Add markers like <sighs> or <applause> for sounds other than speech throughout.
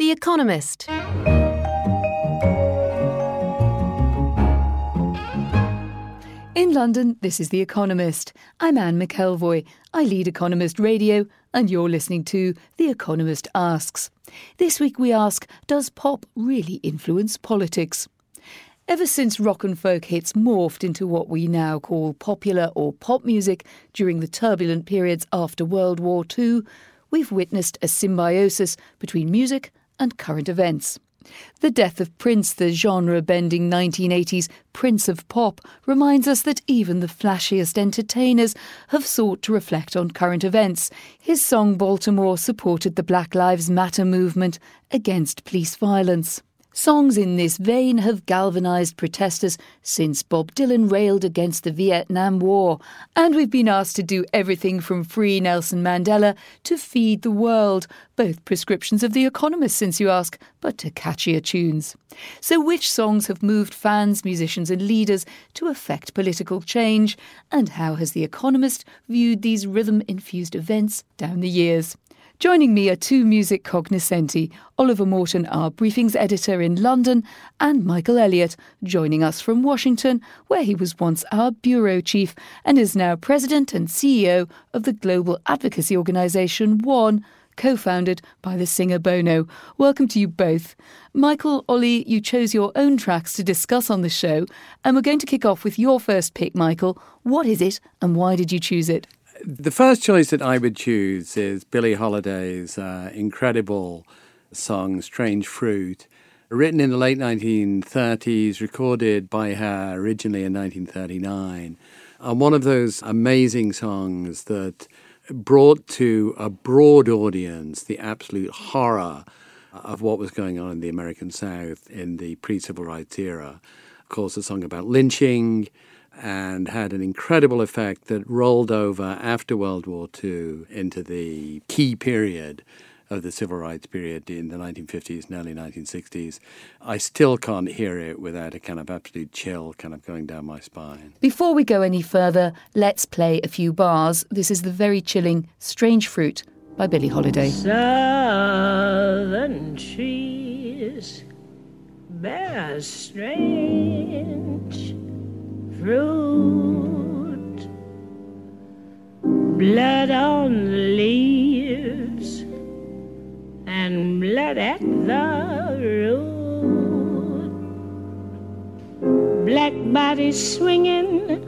The Economist. In London, this is The Economist. I'm Anne McElvoy. I lead Economist Radio, and you're listening to The Economist Asks. This week we ask Does pop really influence politics? Ever since rock and folk hits morphed into what we now call popular or pop music during the turbulent periods after World War II, we've witnessed a symbiosis between music and current events. The death of Prince, the genre bending 1980s Prince of Pop, reminds us that even the flashiest entertainers have sought to reflect on current events. His song Baltimore supported the Black Lives Matter movement against police violence. Songs in this vein have galvanised protesters since Bob Dylan railed against the Vietnam War, and we've been asked to do everything from free Nelson Mandela to feed the world, both prescriptions of The Economist, since you ask, but to catchier tunes. So, which songs have moved fans, musicians, and leaders to effect political change, and how has The Economist viewed these rhythm infused events down the years? Joining me are two music cognoscenti, Oliver Morton, our briefings editor in London, and Michael Elliott, joining us from Washington, where he was once our bureau chief and is now president and CEO of the global advocacy organisation One, co founded by the singer Bono. Welcome to you both. Michael, Ollie, you chose your own tracks to discuss on the show, and we're going to kick off with your first pick, Michael. What is it, and why did you choose it? The first choice that I would choose is Billie Holiday's uh, incredible song Strange Fruit, written in the late 1930s, recorded by her originally in 1939. And one of those amazing songs that brought to a broad audience the absolute horror of what was going on in the American South in the pre civil rights era. Of course, a song about lynching and had an incredible effect that rolled over after World War II into the key period of the civil rights period in the 1950s and early 1960s. I still can't hear it without a kind of absolute chill kind of going down my spine. Before we go any further, let's play a few bars. This is the very chilling Strange Fruit by Billie Holiday. Southern trees bear strange fruit, blood on the leaves, and blood at the root. Black bodies swinging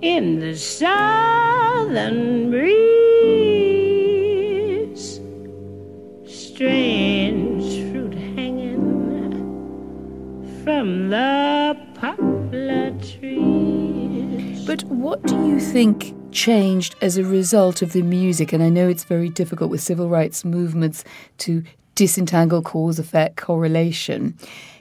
in the southern breeze. Strange fruit hanging from the. But what do you think changed as a result of the music? And I know it's very difficult with civil rights movements to disentangle cause effect correlation.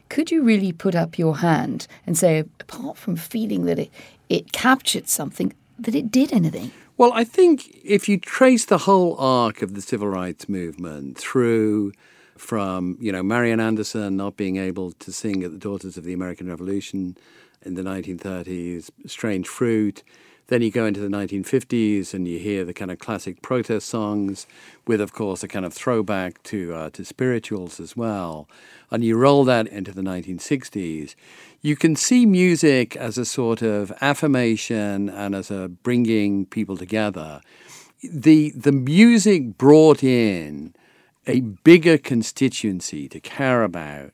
Could you really put up your hand and say, apart from feeling that it, it captured something, that it did anything? Well, I think if you trace the whole arc of the civil rights movement through from, you know, Marian Anderson not being able to sing at the Daughters of the American Revolution in the 1930s, Strange Fruit. Then you go into the 1950s and you hear the kind of classic protest songs, with, of course, a kind of throwback to uh, to spirituals as well. And you roll that into the 1960s. You can see music as a sort of affirmation and as a bringing people together. The the music brought in a bigger constituency to care about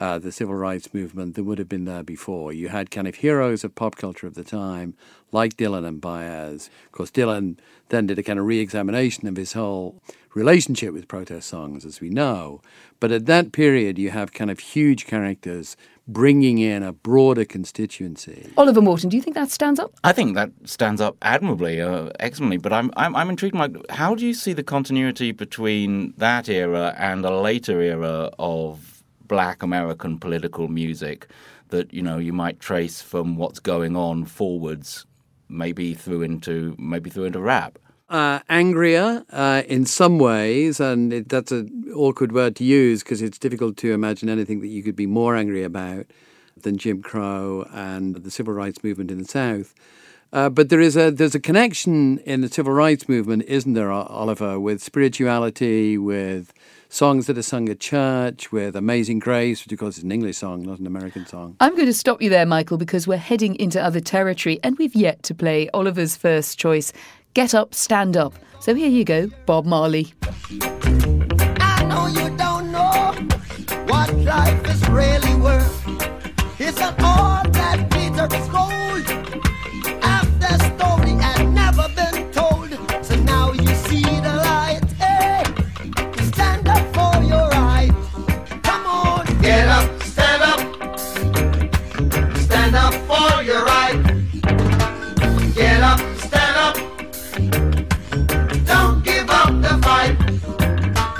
uh, the civil rights movement that would have been there before. You had kind of heroes of pop culture of the time, like Dylan and Baez. Of course, Dylan then did a kind of re examination of his whole relationship with protest songs, as we know. But at that period, you have kind of huge characters bringing in a broader constituency. Oliver Morton, do you think that stands up? I think that stands up admirably, uh, excellently. But I'm, I'm I'm intrigued, Mike. How do you see the continuity between that era and a later era of Black American political music that you know you might trace from what's going on forwards, maybe through into maybe through into rap? uh, angrier uh, in some ways, and it, that's an awkward word to use because it's difficult to imagine anything that you could be more angry about than Jim Crow and the civil rights movement in the South. Uh, but there is a there's a connection in the civil rights movement, isn't there, Oliver, with spirituality, with songs that are sung at church, with Amazing Grace, which of course is an English song, not an American song. I'm going to stop you there, Michael, because we're heading into other territory, and we've yet to play Oliver's first choice. Get up, stand up. So here you go, Bob Marley. I know you don't know what life is really worth. It's an all that Peter is gold.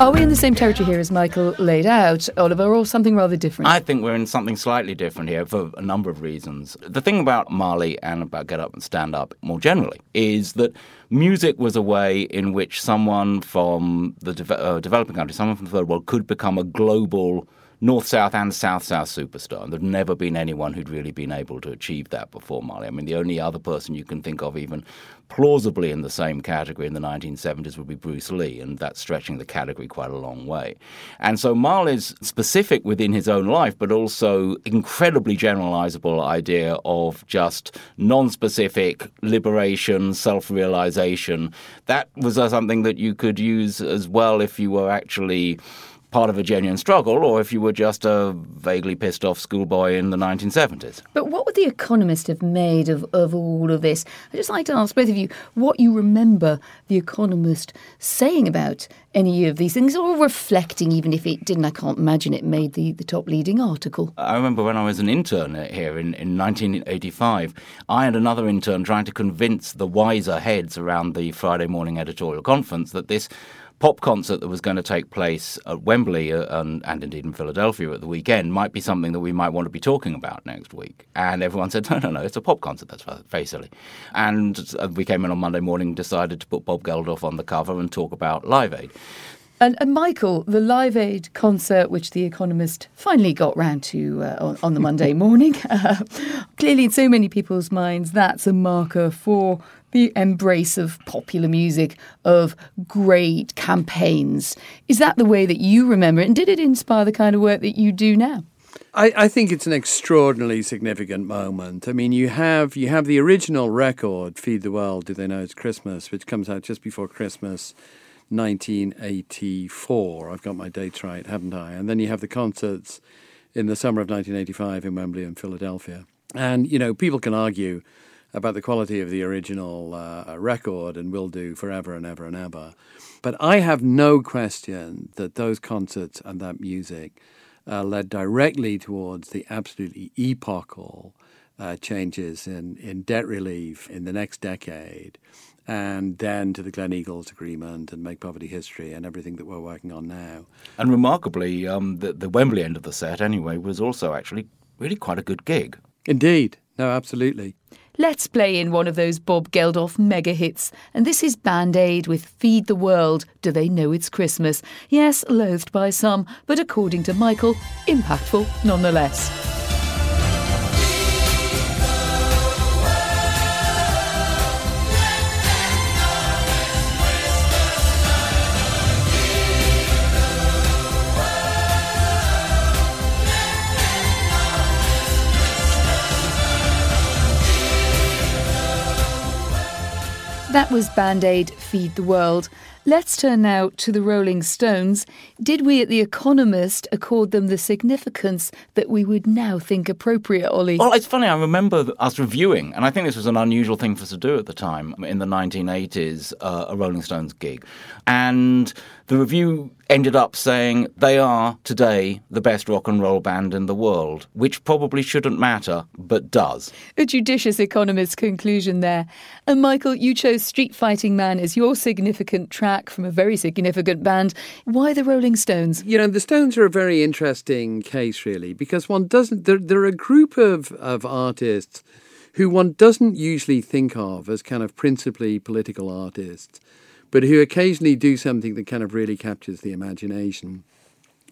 Are we in the same territory here as Michael laid out, Oliver, or something rather different? I think we're in something slightly different here for a number of reasons. The thing about Marley and about Get Up and Stand Up more generally is that music was a way in which someone from the de- uh, developing country, someone from the third world, could become a global North South and South South superstar. And there'd never been anyone who'd really been able to achieve that before Marley. I mean, the only other person you can think of, even plausibly in the same category in the 1970s, would be Bruce Lee, and that's stretching the category quite a long way. And so Marley's specific within his own life, but also incredibly generalizable idea of just non specific liberation, self realization, that was uh, something that you could use as well if you were actually part of a genuine struggle, or if you were just a vaguely pissed off schoolboy in the 1970s. But what would The Economist have made of, of all of this? I'd just like to ask both of you what you remember The Economist saying about any of these things, or reflecting, even if it didn't. I can't imagine it made the, the top leading article. I remember when I was an intern here in, in 1985, I and another intern trying to convince the wiser heads around the Friday morning editorial conference that this pop concert that was going to take place at Wembley uh, and, and, indeed in Philadelphia at the weekend might be something that we might want to be talking about next week. And everyone said, <laughs> no, no, no, it's a pop concert. That's very silly. And uh, we came in on Monday morning, decided to put Bob Geldof on the cover and talk about Live Aid. And, and, Michael, the Live Aid concert, which The Economist finally got round to uh, on, on, the Monday <laughs> morning, uh, <laughs> clearly in so many people's minds, that's a marker for the embrace of popular music, of great campaigns. Is that the way that you remember it? And did it inspire the kind of work that you do now? I, I, think it's an extraordinarily significant moment. I mean, you have you have the original record, "Feed the World." Do they know it's Christmas? Which comes out just before Christmas, 1984. I've got my dates right, haven't I? And then you have the concerts in the summer of 1985 in Wembley and Philadelphia. And you know, people can argue about the quality of the original uh, record and will do forever and ever and ever. But I have no question that those concerts and that music uh, led directly towards the absolutely epochal uh, changes in, in debt relief in the next decade, and then to the Gleneagles Agreement and Make Poverty History and everything that we're working on now. And remarkably, um, the, the Wembley end of the set, anyway, was also actually really quite a good gig. Indeed. No, absolutely. Let's play in one of those Bob Geldof mega hits. And this is Band Aid with Feed the World. Do they know it's Christmas? Yes, loathed by some, but according to Michael, impactful nonetheless. That was Band Aid Feed the World. Let's turn now to the Rolling Stones. Did we at The Economist accord them the significance that we would now think appropriate, Ollie? Well, it's funny. I remember us reviewing, and I think this was an unusual thing for us to do at the time in the 1980s, uh, a Rolling Stones gig. And the review ended up saying they are today the best rock and roll band in the world, which probably shouldn't matter, but does. A judicious economist's conclusion there. And Michael, you chose Street Fighting Man as your significant track from a very significant band. Why the Rolling Stones? You know, the Stones are a very interesting case, really, because one doesn't. They're, they're a group of, of artists who one doesn't usually think of as kind of principally political artists, but who occasionally do something that kind of really captures the imagination,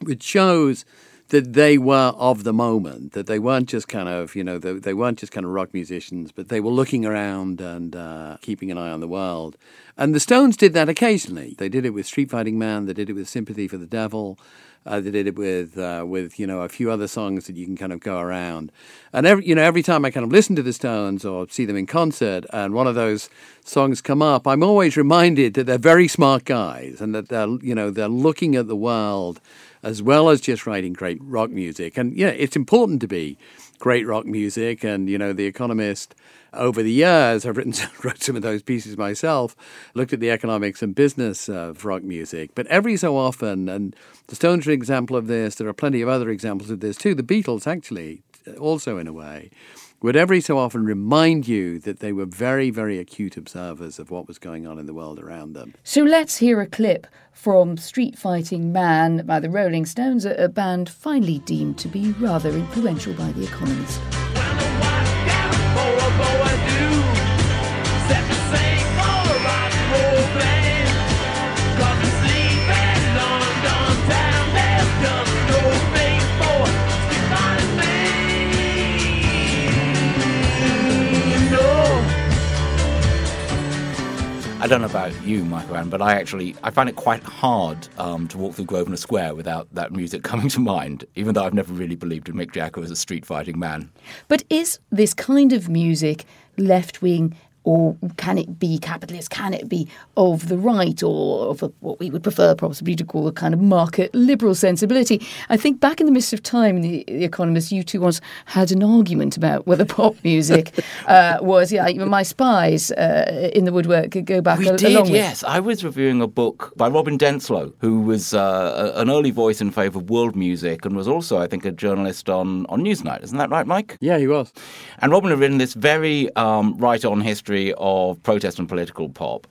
which shows that they were of the moment, that they weren't just kind of, you know, they, they weren't just kind of rock musicians, but they were looking around and uh, keeping an eye on the world. And the Stones did that occasionally. They did it with Street Fighting Man, they did it with Sympathy for the Devil. Uh, they did it with uh, with you know a few other songs that you can kind of go around, and every you know every time I kind of listen to the Stones or see them in concert, and one of those songs come up, I'm always reminded that they're very smart guys, and that they're you know they're looking at the world as well as just writing great rock music, and yeah, it's important to be great rock music, and you know the Economist over the years, I've written <laughs> wrote some of those pieces myself, looked at the economics and business of rock music. But every so often, and the Stones are an example of this, there are plenty of other examples of this too. The Beatles, actually, also in a way, would every so often remind you that they were very, very acute observers of what was going on in the world around them. So let's hear a clip from Street Fighting Man by the Rolling Stones, a a band finally deemed to be rather influential by The Economist. I don't know about you, Michael Ann, but I actually I find it quite hard um, to walk through Grosvenor Square without that music <laughs> coming to mind. Even though I've never really believed in Mick Jagger as a street fighting man. But is this kind of music left wing or can it be capitalist? Can it be of the right or of a, what we would prefer possibly to call a kind of market liberal sensibility? I think back in the midst of time, the, the Economist, you two once had an argument about whether <laughs> pop music uh, was, yeah, even my spies uh, in the woodwork could go back We a, a did, long way. yes. I was reviewing a book by Robin Denselow, who was uh, an early voice in favour of world music and was also, I think, a journalist on, on Newsnight. Isn't that right, Mike? Yeah, he was. And Robin had written this very um, right on history of protest and political pop.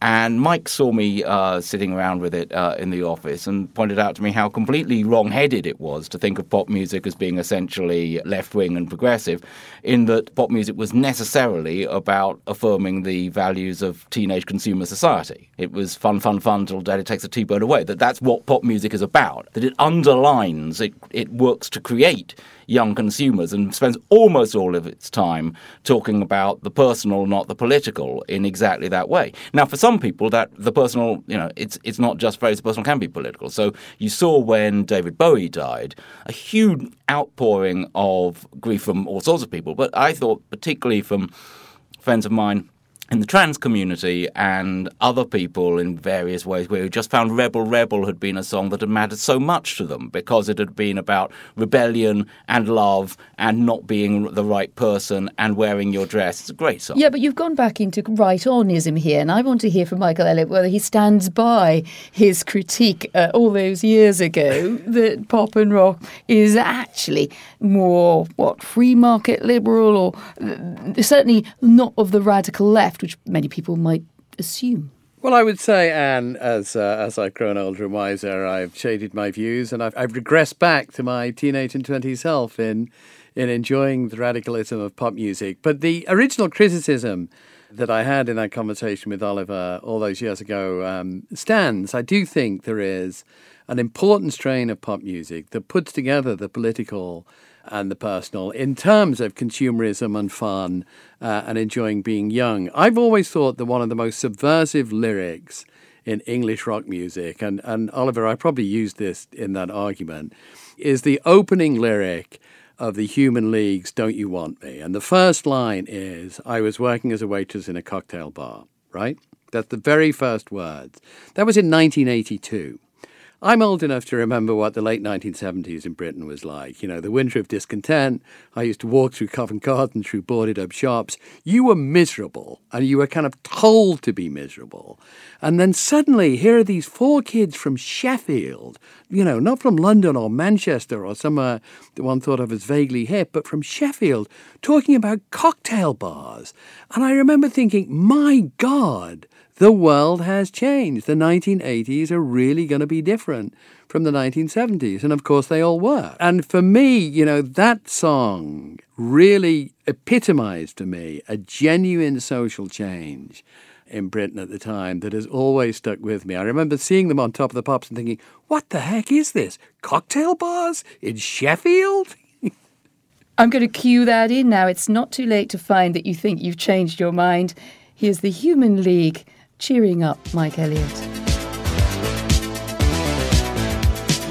And Mike saw me uh, sitting around with it uh, in the office and pointed out to me how completely wrong headed it was to think of pop music as being essentially left wing and progressive, in that pop music was necessarily about affirming the values of teenage consumer society. It was fun, fun, fun till daddy takes a T bird away. That that's what pop music is about. That it underlines, it, it works to create young consumers and spends almost all of its time talking about the personal, not the political, in exactly that way. Now, for some people, that the personal, you know, it's it's not just phrase. The personal can be political. So you saw when David Bowie died, a huge outpouring of grief from all sorts of people, but I thought particularly from friends of mine in the trans community and other people in various ways where we just found Rebel Rebel had been a song that had mattered so much to them because it had been about rebellion and love and not being the right person and wearing your dress. It's a great song. Yeah, but you've gone back into right onism here, and I want to hear from Michael Elliott whether he stands by his critique uh, all those years ago <laughs> that pop and rock is actually more, what, free market liberal, or uh, certainly not of the radical left, which many people might assume. Well, I would say, Anne, as uh, as I've grown older and wiser, I've shaded my views and I've, I've regressed back to my teenage and twenty self in in enjoying the radicalism of pop music. But the original criticism that I had in that conversation with Oliver all those years ago um, stands. I do think there is an important strain of pop music that puts together the political and the personal in terms of consumerism and fun uh, and enjoying being young. I've always thought that one of the most subversive lyrics in English rock music, and, and Oliver, I probably used this in that argument, is the opening lyric of the Human League's Don't You Want Me? And the first line is I was working as a waitress in a cocktail bar. right? That's the very first words. That was in 1982. I'm old enough to remember what the late 1970s in Britain was like. You know, the winter of discontent. I used to walk through Covent Garden, through boarded up shops. You were miserable and you were kind of told to be miserable. And then suddenly, here are these four kids from Sheffield, you know, not from London or Manchester or somewhere that one thought of as vaguely hip, but from Sheffield, talking about cocktail bars. And I remember thinking, my God, the world has changed. The 1980s are really going to be different from the 1970s. And of course, they all were. And for me, you know, that song really epitomized to me a genuine social change in Britain at the time that has always stuck with me. I remember seeing them on Top of the Pops and thinking, what the heck is this? Cocktail bars in Sheffield? <laughs> I'm going to cue that in now. It's not too late to find that you think you've changed your mind. Here's the Human League cheering up Mike Elliott.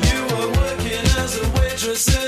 You were working as a waitress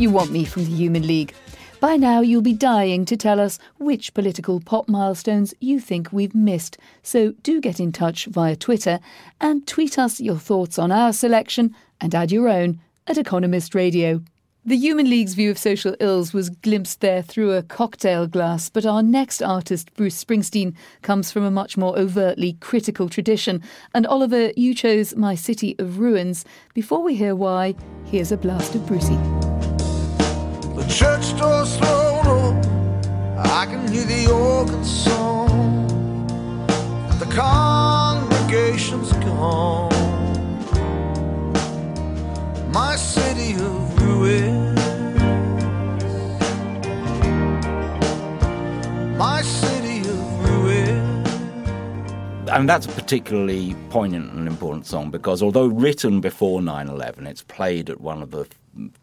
you. Want me from the Human League? By now, you'll be dying to tell us which political pop milestones you think we've missed. So do get in touch via Twitter and tweet us your thoughts on our selection and add your own at Economist Radio. The Human League's view of social ills was glimpsed there through a cocktail glass, but our next artist, Bruce Springsteen, comes from a much more overtly critical tradition. And Oliver, you chose My City of Ruins. Before we hear why, here's a blast of Brucey. Church door's thrown open. I can hear the organ song. And the congregation's gone. My city of ruins. My city of ruins. Mean, that's a particularly poignant and important song because although written before 9 11, it's played at one of the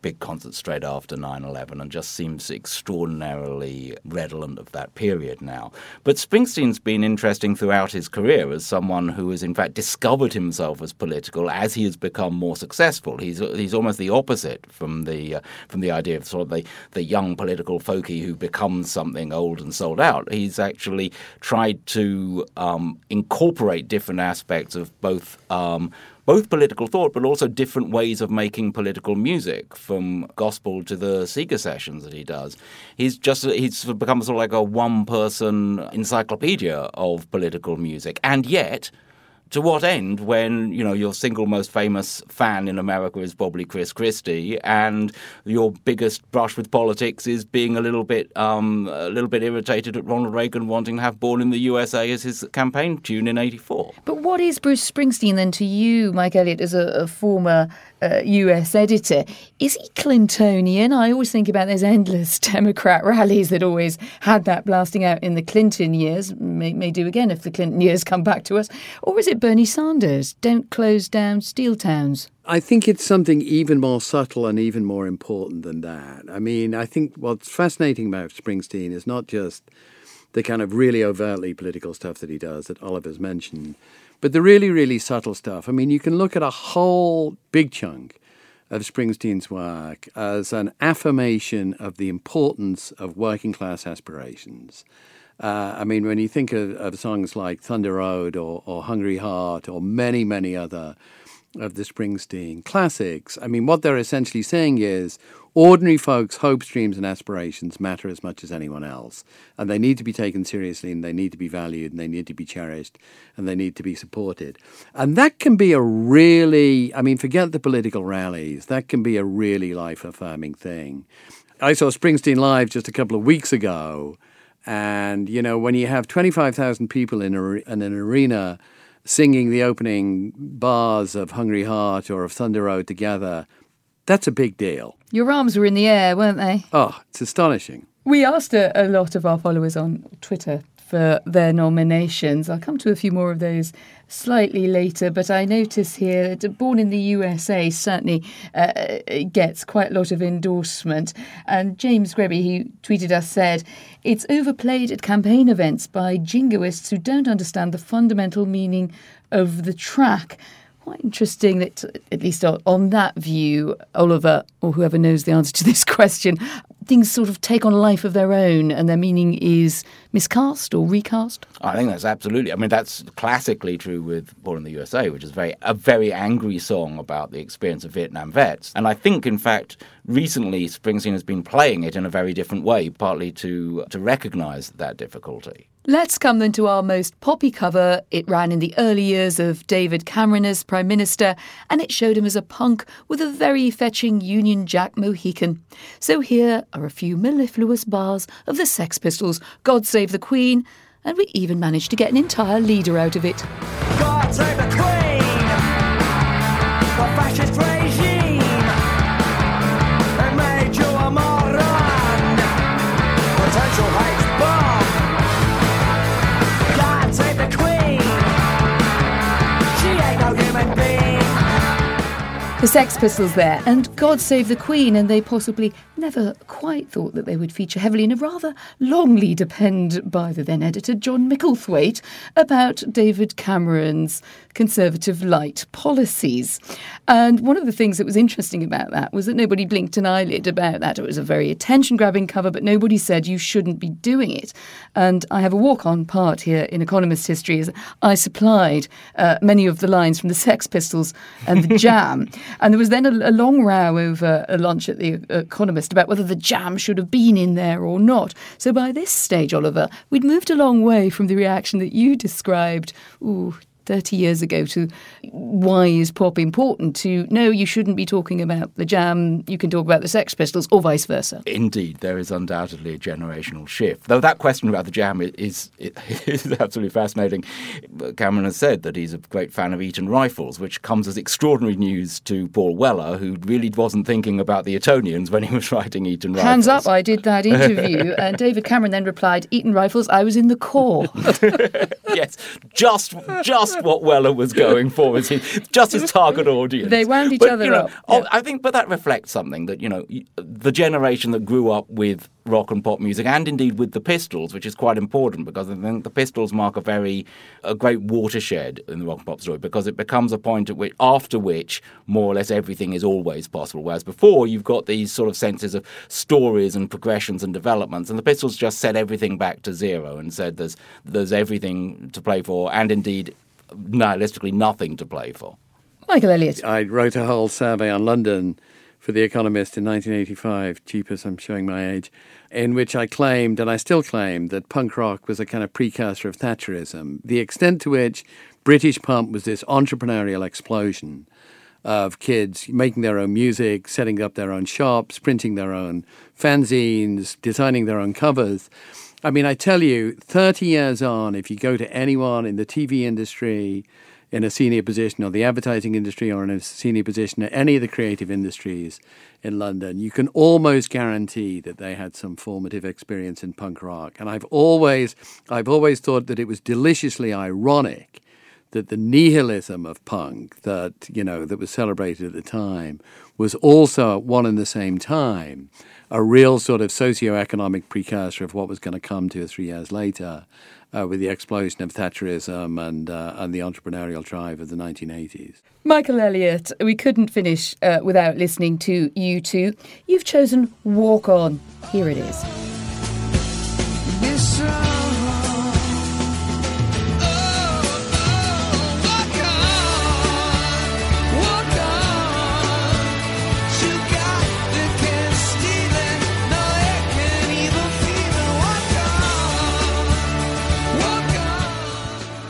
big concert straight after 9 11 and just seems extraordinarily redolent of that period now. But Springsteen's been interesting throughout his career as someone who has, in fact, discovered himself as political as he has become more successful. He's, he's almost the opposite from the, uh, from the idea of sort of the, the young political folkie who becomes something old and sold out. He's actually tried to um, incorporate different aspects of both. Um, both political thought, but also different ways of making political music, from gospel to the Seeger sessions that he does. He's just he's become sort of like a one-person encyclopedia of political music, and yet. To what end when, you know, your single most famous fan in America is probably Chris Christie and your biggest brush with politics is being a little bit um, a little bit irritated at Ronald Reagan wanting to have Born in the USA as his campaign tune in 84. But what is Bruce Springsteen then to you, Mike Elliott, as a, a former uh, US editor? Is he Clintonian? I always think about those endless <laughs> Democrat rallies that always had that blasting out in the Clinton years. May, may do again if the Clinton years come back to us. Or is it Bernie Sanders? Don't close down steel towns. I think it's something even more subtle and even more important than that. I mean, I think what's fascinating about Springsteen is not just the kind of really overtly political stuff that he does that Oliver's mentioned, but the really, really subtle stuff. I mean, you can look at a whole big chunk of Springsteen's work as an affirmation of the importance of working class aspirations. Uh, I mean, when you think of, of songs like Thunder Road or, or Hungry Heart or many, many other of the Springsteen classics, I mean, what they're essentially saying is ordinary folks' hopes, dreams, and aspirations matter as much as anyone else. And they need to be taken seriously, and they need to be valued, and they need to be cherished, and they need to be supported. And that can be a really, I mean, forget the political rallies, that can be a really life affirming thing. I saw Springsteen live just a couple of weeks ago. And, you know, when you have 25,000 people in, a, in an arena singing the opening bars of Hungry Heart or of Thunder Road together, that's a big deal. Your arms were in the air, weren't they? Oh, it's astonishing. We asked a, a lot of our followers on Twitter for their nominations. I'll come to a few more of those slightly later, but I notice here that Born in the USA certainly uh, gets quite a lot of endorsement. And James Greby, who tweeted us, said, It's overplayed at campaign events by jingoists who don't understand the fundamental meaning of the track. Quite interesting that, at least on- that view, Oliver, or whoever knows the answer to this <laughs> question, things sort of take on a life of their own and their meaning is miscast or recast. I think that's absolutely. I mean, that's classically true with Born in the USA, which is very a very angry song about the experience of Vietnam vets. And I think, in fact, recently Springsteen has been playing it in a very different way, partly to to recognise that difficulty. Let's come then to our most poppy cover. It ran in the early years of David Cameron as Prime Minister, and it showed him as a punk with a very fetching Union Jack Mohican. So here are a few mellifluous bars of the Sex Pistols, God Save the Queen, and we even managed to get an entire leader out of it. God save the Queen, The Sex Pistols there, and God Save the Queen, and they possibly never quite thought that they would feature heavily in a rather long lead append by the then editor John Micklethwait about David Cameron's conservative light policies. And one of the things that was interesting about that was that nobody blinked an eyelid about that. It was a very attention grabbing cover, but nobody said you shouldn't be doing it. And I have a walk on part here in Economist history as I supplied uh, many of the lines from the Sex Pistols and the <laughs> Jam. And there was then a, a long row over uh, a lunch at the uh, Economist about whether the Jam should have been in there or not. So by this stage, Oliver, we'd moved a long way from the reaction that you described. Ooh, 30 years ago to why is pop important to no you shouldn't be talking about the jam you can talk about the sex pistols or vice versa Indeed, there is undoubtedly a generational shift. Though that question about the jam is <laughs> is absolutely fascinating. Cameron has said that he's a great fan of Eton rifles, which comes as extraordinary news to Paul Weller, who really wasn't thinking about the Etonians when he was writing Eton rifles. hands up i did that interview <laughs> and david cameron then replied eton rifles i was in the corps <laughs> yes, just just what Weller was going for was his, just his target audience. They wound each But, other you know, up, oh. I think, but that reflects something that you know the generation that grew up with rock and pop music, and indeed with the Pistols, which is quite important because I think the Pistols mark a very a great watershed in the rock and pop story because it becomes a point at which after which more or less everything is always possible. Whereas before you've got these sort of senses of stories and progressions and developments, and the Pistols just set everything back to zero and said there's there's everything to play for, and indeed nihilistically nothing to play for. michael elliott I wrote a whole survey on London for The Economist in 1985, cheap as I'm showing my age, in which I claimed, and I still claim, that punk rock was a kind of precursor of Thatcherism. The extent to which British punk was this entrepreneurial explosion of kids making their own music, setting up their own shops, printing their own fanzines, designing their own covers. I mean, I tell you, 30 years on, if you go to anyone in the TV industry, in a senior position, or the advertising industry, or in a senior position at any of the creative industries in London, you can almost guarantee that they had some formative experience in punk rock. And I've always, I've always thought that it was deliciously ironic that the nihilism of punk that you know that was celebrated at the time was also at one and the same time a real sort of socio-economic precursor of what was going to come two or three years later uh, with the explosion of Thatcherism and uh, and the entrepreneurial drive of the 1980s. Michael Elliott, we couldn't finish uh, without listening to U2. You've chosen Walk On. Here it is.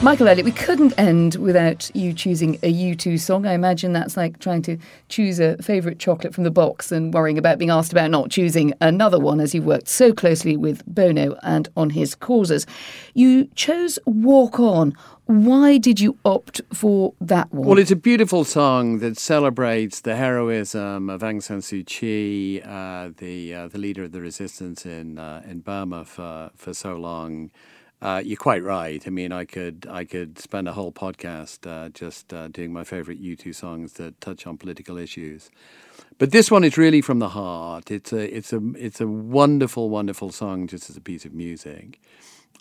Michael Elliott, we couldn't end without you choosing a U2 song. I imagine that's like trying to choose a favourite chocolate from the box and worrying about being asked about not choosing another one as you've worked so closely with Bono and on his causes. You chose Walk On. Why did you opt for that one? Well, it's a beautiful song that celebrates the heroism of Aung San Suu Kyi, uh, the uh, the leader of the resistance in uh, in Burma for for so long. Uh, you're quite right. I mean, I could I could spend a whole podcast uh, just uh, doing my favorite U2 songs that touch on political issues. But this one is really from the heart. It's a it's a it's a wonderful wonderful song just as a piece of music.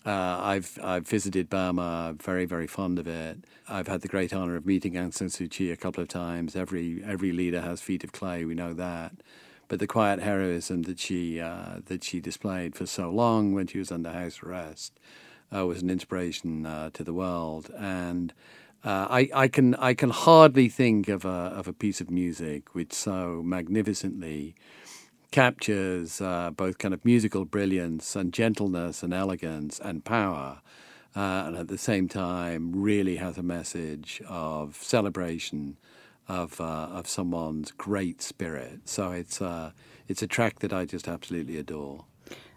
Uh, I've I've visited Burma. I'm very very fond of it. I've had the great honor of meeting Aung San Suu Kyi a couple of times. Every every leader has feet of clay. We know that. But the quiet heroism that she uh, that she displayed for so long when she was under house arrest uh, was an inspiration uh, to the world. And uh, I, I can I can hardly think of a of a piece of music which so magnificently captures uh, both kind of musical brilliance and gentleness and elegance and power, uh, and at the same time really has a message of celebration of uh, of someone's great spirit. So it's it's a track that I just absolutely adore.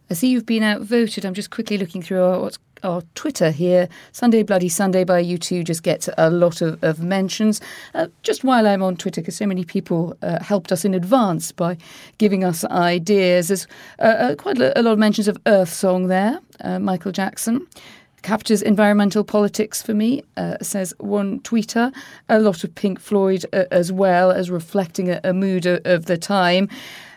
I see you've been outvoted. I'm just quickly looking through what's our Twitter here. Sunday Bloody Sunday by U2 just gets a lot of, of mentions. Uh, just while I'm on Twitter, because so many people uh, helped us in advance by giving us ideas. There's uh, uh, quite a, lot of mentions of Earth Song there, uh, Michael Jackson. Captures environmental politics for me, uh, says one tweeter. A lot of Pink Floyd uh, as well as reflecting a, a mood of, of the time.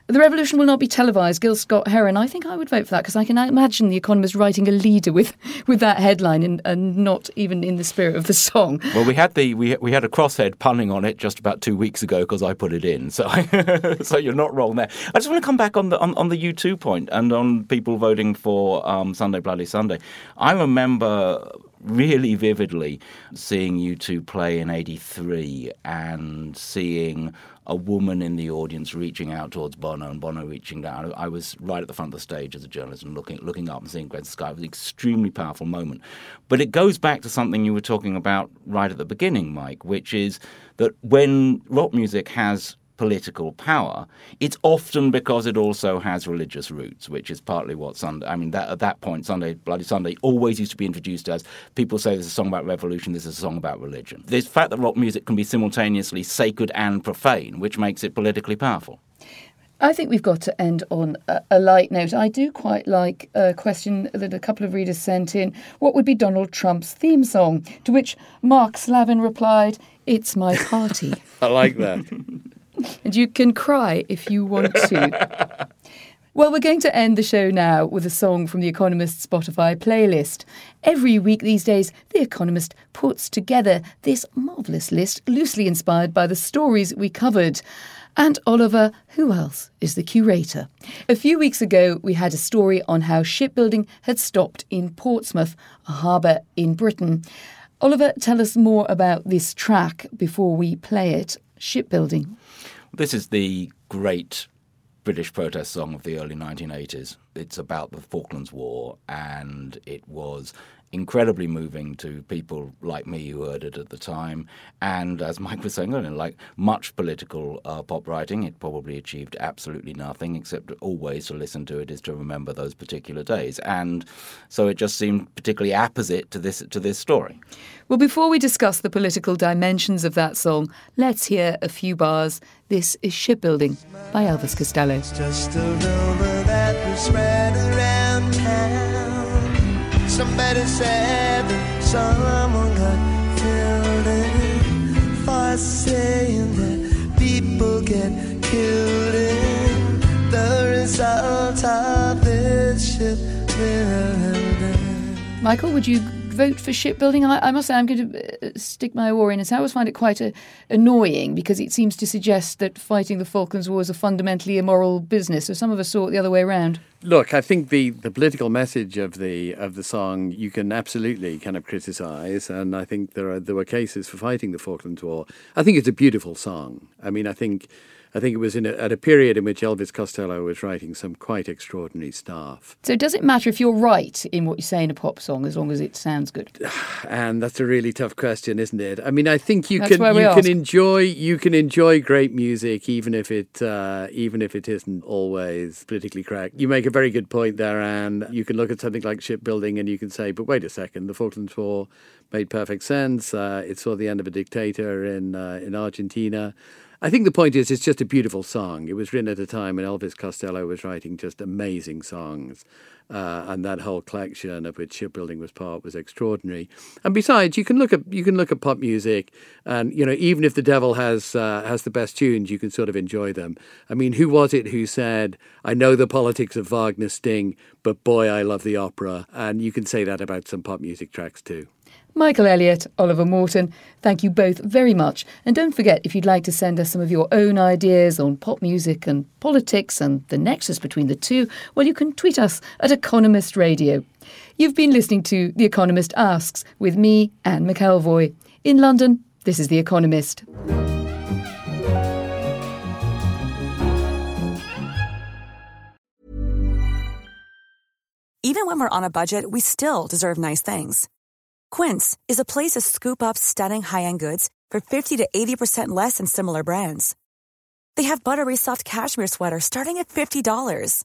The revolution will not be televised. Gil Scott Heron. I think I would vote for that because I can imagine the Economist writing a leader with, <laughs> with that headline and, and not even in the spirit of the song. Well, we had the we we had a crosshead punning on it just about two weeks ago because I put it in. So <laughs> so you're not wrong there. I just want to come back on the on, on the U2 point and on people voting for um, Sunday Bloody Sunday. I remember really vividly seeing U2 play in 83 and seeing a woman in the audience reaching out towards Bono and Bono reaching down. I was right at the front of the stage as a journalist and looking looking up and seeing Gwen Sky. It was an extremely powerful moment. But it goes back to something you were talking about right at the beginning, Mike, which is that when rock music has political power, it's often because it also has religious roots, which is partly what Sunday. I mean, that, at that point, Sunday Bloody Sunday always used to be introduced as people say this is a song about revolution, this is a song about religion. The fact that rock music can be simultaneously sacred and profane, which makes it politically powerful. I think we've got to end on a, a light note. I do quite like a question that a couple of readers sent in. What would be Donald Trump's theme song? To which Mark Slavin replied, It's my party. <laughs> I like that. <laughs> and you can cry if you want to. Well, we're going to end the show now with a song from The Economist's Spotify playlist. Every week these days, The Economist puts together this marvellous list, loosely inspired by the stories we covered. And Oliver, who else is the curator? A few weeks ago, we had a story on how shipbuilding had stopped in Portsmouth, a harbour in Britain. Oliver, tell us more about this track before we play it. Shipbuilding. This is the great British protest song of the early 1980s. It's about the Falklands War, and it was incredibly moving to people like me who heard it at the time. And as <laughs> Mike was saying earlier, like much political uh, pop writing, it probably achieved absolutely nothing, except always to listen to it is to remember those particular days. And so it just seemed particularly apposite to this to this story. Well, before we discuss the political dimensions of that song, let's hear a few bars. This is Shipbuilding by Elvis Costello. Somebody said that someone got killed in for saying that people get killed in the result of this shipbuilding. Michael, would you vote for shipbuilding? I, I must say, I'm going to uh, stick my oar in I always find it quite uh, annoying because it seems to suggest that fighting the Falklands War is a fundamentally immoral business. So some of us saw it the other way around. Look, I think the, the political message of the of the song you can absolutely kind of criticise, and I think there are there were cases for fighting the Falklands War. I think it's a beautiful song. I mean, I think I think it was in a, at a period in which Elvis Costello was writing some quite extraordinary stuff. So does it matter if you're right in what you say in a pop song as long as it sounds good? <sighs> And that's a really tough question, isn't it? I mean, I think you That's can you ask. can enjoy you can enjoy great music even if it uh, even if it isn't always politically correct. You make a very good point there, and you can look at something like shipbuilding and you can say, but wait a second, the Falklands War made perfect sense. Uh, it saw the end of a dictator in uh, in Argentina. I think the point is, it's just a beautiful song. It was written at a time when Elvis Costello was writing just amazing songs. Uh, and that whole collection of which shipbuilding was part was extraordinary. And besides, you can look at you can look at pop music, and you know even if the devil has uh, has the best tunes, you can sort of enjoy them. I mean, who was it who said, "I know the politics of Wagner sting, but boy, I love the opera"? And you can say that about some pop music tracks too. Michael Elliott, Oliver Morton, thank you both very much. And don't forget, if you'd like to send us some of your own ideas on pop music and politics and the nexus between the two, well, you can tweet us at Economist Radio. You've been listening to The Economist Asks with me, Anne McElvoy. In London, this is The Economist. Even when we're on a budget, we still deserve nice things. Quince is a place to scoop up stunning high-end goods for 50 to 80% less than similar brands. They have buttery soft cashmere sweaters starting at $50,